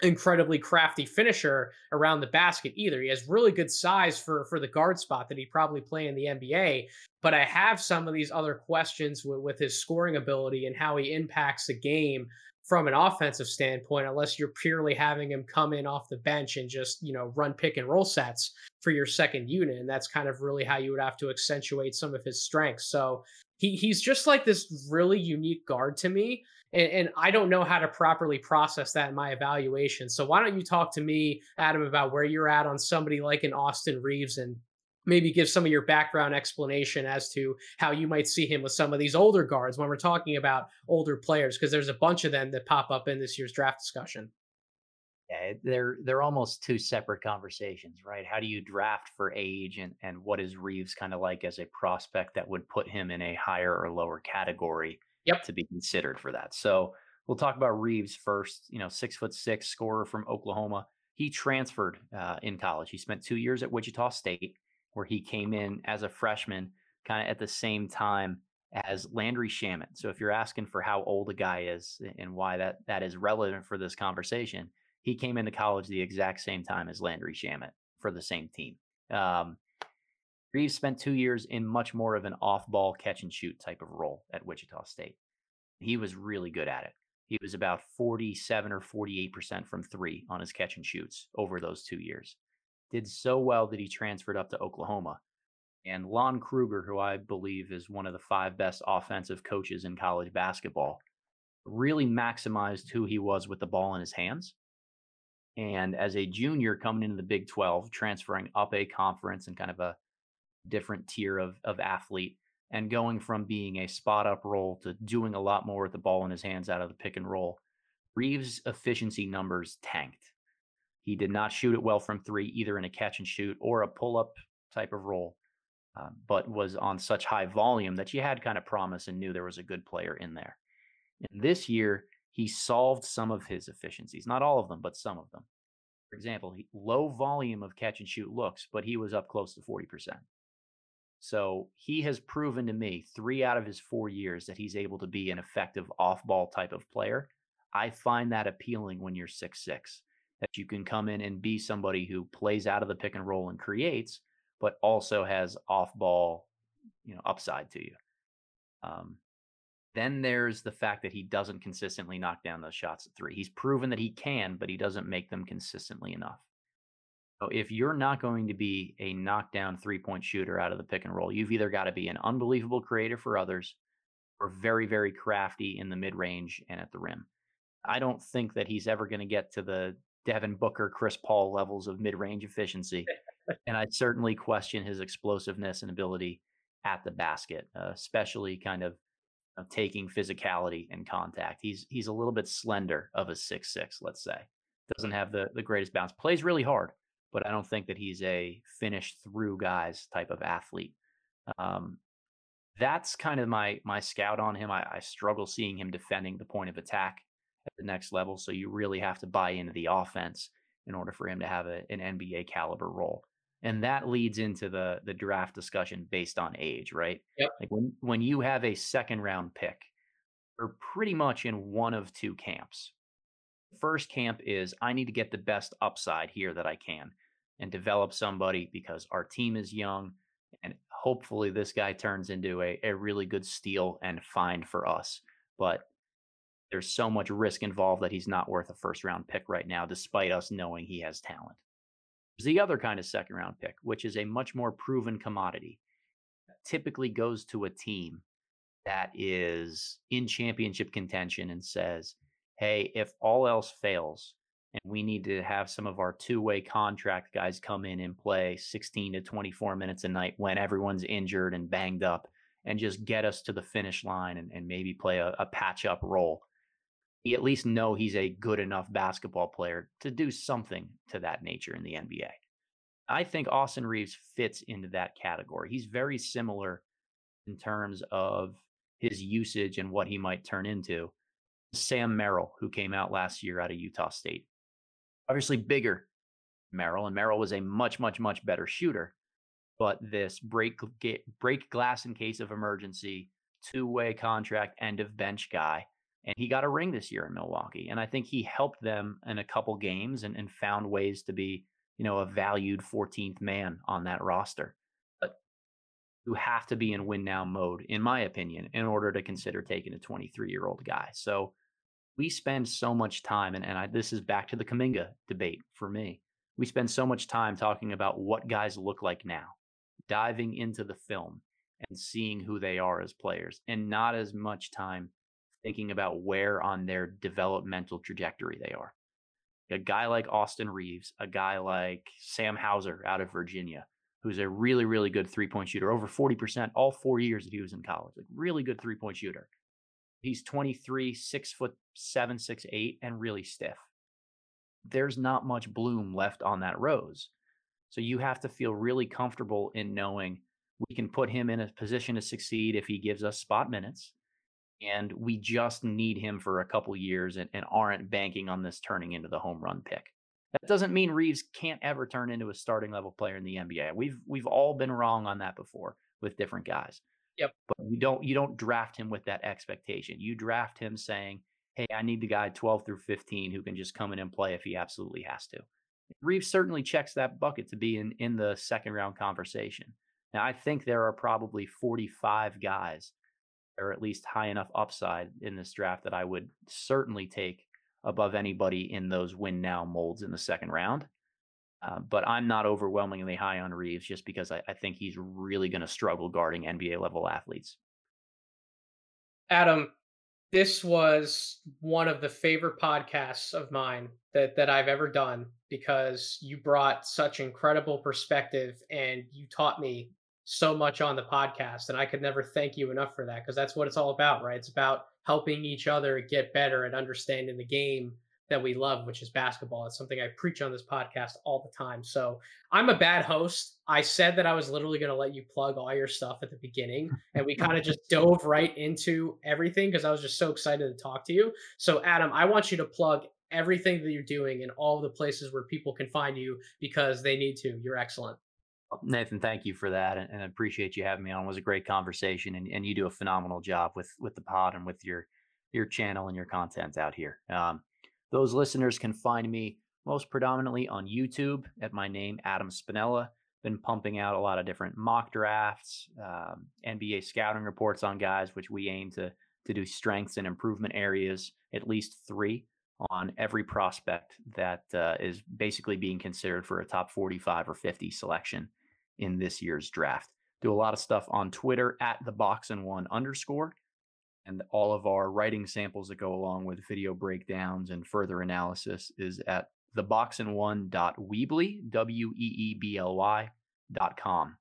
incredibly crafty finisher around the basket either. He has really good size for for the guard spot that he'd probably play in the NBA. But I have some of these other questions with, with his scoring ability and how he impacts the game from an offensive standpoint, unless you're purely having him come in off the bench and just, you know, run pick and roll sets for your second unit. And that's kind of really how you would have to accentuate some of his strengths. So he he's just like this really unique guard to me and, and, I don't know how to properly process that in my evaluation. So why don't you talk to me, Adam, about where you're at on somebody like an Austin Reaves and maybe give some of your background explanation as to how you might see him with some of these older guards when we're talking about older players, because there's a bunch of them that pop up in this year's draft discussion. Yeah, they're they're almost two separate conversations, right? How do you draft for age and and what is Reaves kind of like as a prospect that would put him in a higher or lower category? yep. to be considered for that. So we'll talk about Reaves first. You know, six foot six scorer from Oklahoma. He transferred uh, in college. He spent two years at Wichita State, where he came in as a freshman, kind of at the same time as Landry Shamet. So if you're asking for how old a guy is and why that that is relevant for this conversation, he came into college the exact same time as Landry Shamet for the same team. Um, Reaves spent two years in much more of an off ball catch and shoot type of role at Wichita State. He was really good at it. He was about 47 or 48% from three on his catch and shoots over those two years. Did so well that he transferred up to Oklahoma. And Lon Kruger, who I believe is one of the five best offensive coaches in college basketball, really maximized who he was with the ball in his hands. And as a junior coming into the Big 12, transferring up a conference and kind of a different tier of of athlete and going from being a spot up role to doing a lot more with the ball in his hands out of the pick and roll. Reaves' efficiency numbers tanked. He did not shoot it well from three, either in a catch and shoot or a pull up type of role. uh, but was on such high volume that you had kind of promise and knew there was a good player in there. And this year, he solved some of his efficiencies, not all of them, but some of them. For example, he, low volume of catch and shoot looks, but he was up close to 40%. So he has proven to me three out of his four years that he's able to be an effective off ball type of player. I find that appealing when you're six six, that you can come in and be somebody who plays out of the pick and roll and creates, but also has off ball, you know, upside to you. Um, then there's the fact that he doesn't consistently knock down those shots at three. He's proven that he can, but he doesn't make them consistently enough. So if you're not going to be a knockdown three point shooter out of the pick and roll, you've either got to be an unbelievable creator for others or very, very crafty in the mid range and at the rim. I don't think that he's ever going to get to the Devin Booker, Chris Paul levels of mid range efficiency. and I certainly question his explosiveness and ability at the basket, uh, especially kind of, of taking physicality and contact. He's he's a little bit slender of a six six, let's say. Doesn't have the the greatest bounce. Plays really hard, but I don't think that he's a finish through guys type of athlete. Um, that's kind of my my scout on him. I, I, struggle seeing him defending the point of attack at the next level. So you really have to buy into the offense in order for him to have a, an NBA caliber role. And that leads into the the draft discussion based on age, right? Yep. Like when when you have a second round pick, you're pretty much in one of two camps. First camp is I need to get the best upside here that I can and develop somebody because our team is young and hopefully this guy turns into a, a really good steal and find for us. But there's so much risk involved that he's not worth a first round pick right now, despite us knowing he has talent. There's the other kind of second round pick, which is a much more proven commodity. Typically goes to a team that is in championship contention and says, hey, if all else fails, and we need to have some of our two-way contract guys come in and play 16 to 24 minutes a night when everyone's injured and banged up and just get us to the finish line and, and maybe play a, a patch up role you at least know he's a good enough basketball player to do something to that nature in the nba i think austin Reaves fits into that category he's very similar in terms of his usage and what he might turn into sam merrill who came out last year out of utah state obviously bigger Merrill, and Merrill was a much, much, much better shooter. But this break break glass in case of emergency, two way contract, end of bench guy, and he got a ring this year in Milwaukee. And I think he helped them in a couple games and, and found ways to be, you know, a valued 14th man on that roster. But you have to be in win now mode, in my opinion, in order to consider taking a 23 year old guy. So we spend so much time, and, and I, this is back to the Kuminga debate for me. We spend so much time talking about what guys look like now, diving into the film and seeing who they are as players, and not as much time thinking about where on their developmental trajectory they are. A guy like Austin Reaves, a guy like Sam Hauser out of Virginia, who's a really, really good three point shooter, over 40% all four years that he was in college, like really good three point shooter. He's 23, six foot seven, six, eight, and really stiff. There's not much bloom left on that rose. So you have to feel really comfortable in knowing we can put him in a position to succeed if he gives us spot minutes. And we just need him for a couple years and, and aren't banking on this turning into the home run pick. That doesn't mean Reaves can't ever turn into a starting level player in the NBA. We've we've all been wrong on that before with different guys. Yep. But you don't you don't draft him with that expectation. You draft him saying, "Hey, I need the guy 12 through 15 who can just come in and play if he absolutely has to." Reaves certainly checks that bucket to be in in the second round conversation. Now, I think there are probably 45 guys or at least high enough upside in this draft that I would certainly take above anybody in those win now molds in the second round. Uh, but I'm not overwhelmingly high on Reaves just because I, I think he's really going to struggle guarding NBA level athletes. Adam, this was one of the favorite podcasts of mine that that I've ever done because you brought such incredible perspective and you taught me so much on the podcast and I could never thank you enough for that because that's what it's all about, right? It's about helping each other get better at understanding the game that we love, which is basketball. It's something I preach on this podcast all the time. So I'm a bad host. I said that I was literally going to let you plug all your stuff at the beginning, and we kind of just dove right into everything because I was just so excited to talk to you. So, Adam, I want you to plug everything that you're doing in all the places where people can find you because they need to. You're excellent. Nathan, thank you for that, and, and I appreciate you having me on. It was a great conversation, and, and you do a phenomenal job with with the pod and with your your channel and your content out here. Um, those listeners can find me most predominantly on YouTube at my name, Adam Spinella. Been pumping out a lot of different mock drafts, um, NBA scouting reports on guys, which we aim to to do strengths and improvement areas, at least three on every prospect that uh, is basically being considered for a top 45 or 50 selection in this year's draft. Do a lot of stuff on Twitter at the box and one underscore. And all of our writing samples that go along with video breakdowns and further analysis is at theboxandone.weebly, W E E B L Y dot com.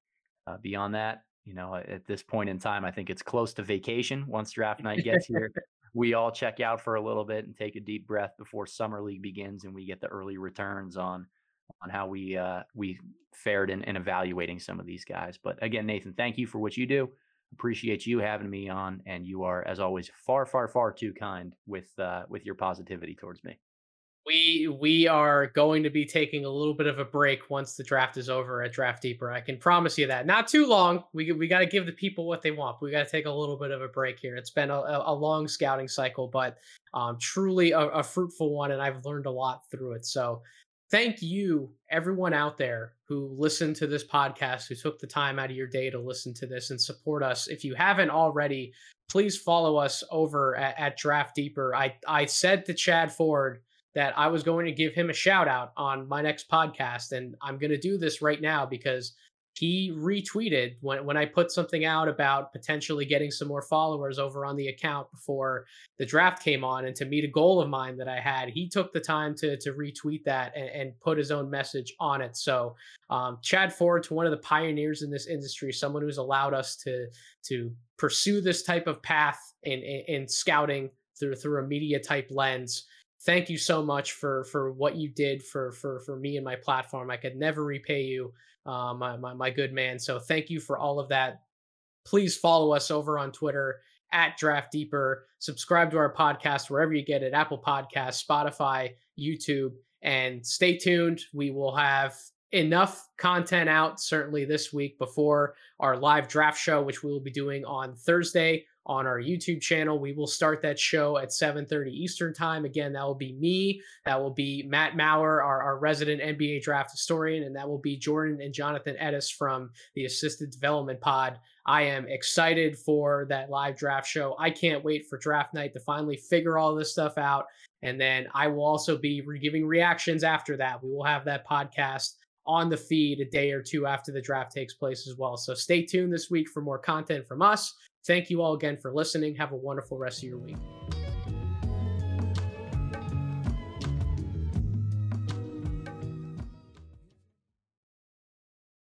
Uh, beyond that, you know, at this point in time, I think it's close to vacation once draft night gets here. we all check out for a little bit and take a deep breath before summer league begins and we get the early returns on on how we uh, we fared in, in evaluating some of these guys. But again, Nathan, thank you for what you do. Appreciate you having me on, and you are, as always, far, far, far too kind with uh, with your positivity towards me. We we are going to be taking a little bit of a break once the draft is over at Draft Deeper. I can promise you that. Not too long. We we got to give the people what they want. We got to take a little bit of a break here. It's been a, a long scouting cycle, but um, truly a, a fruitful one, and I've learned a lot through it. So thank you, everyone out there who listened to this podcast, who took the time out of your day to listen to this and support us. If you haven't already, please follow us over at, at Draft Deeper. I, I said to Chad Ford that I was going to give him a shout out on my next podcast, and I'm going to do this right now because he retweeted when, when I put something out about potentially getting some more followers over on the account before the draft came on. And to meet a goal of mine that I had, he took the time to, to retweet that and, and put his own message on it. So, um, Chad Ford, to one of the pioneers in this industry, someone who's allowed us to, to pursue this type of path in, in, in scouting through, through a media type lens thank you so much for for what you did for for for me and my platform. I could never repay you, uh, my, my my good man. So thank you for all of that. Please follow us over on Twitter at Draft Deeper. Subscribe to our podcast wherever you get it: Apple Podcasts, Spotify, YouTube, and stay tuned. We will have enough content out certainly this week before our live draft show which we will be doing on thursday on our YouTube channel. We will start that show at 7:30 Eastern Time. Again, that will be me. That will be Matt Maurer, our, our resident NBA draft historian, and that will be Jordan and Jonathan Edis from the Assisted Development Pod. I am excited for that live draft show. I can't wait for draft night to finally figure all this stuff out. And then I will also be giving reactions after that. We will have that podcast on the feed a day or two after the draft takes place as well. So stay tuned this week for more content from us. Thank you all again for listening. Have a wonderful rest of your week.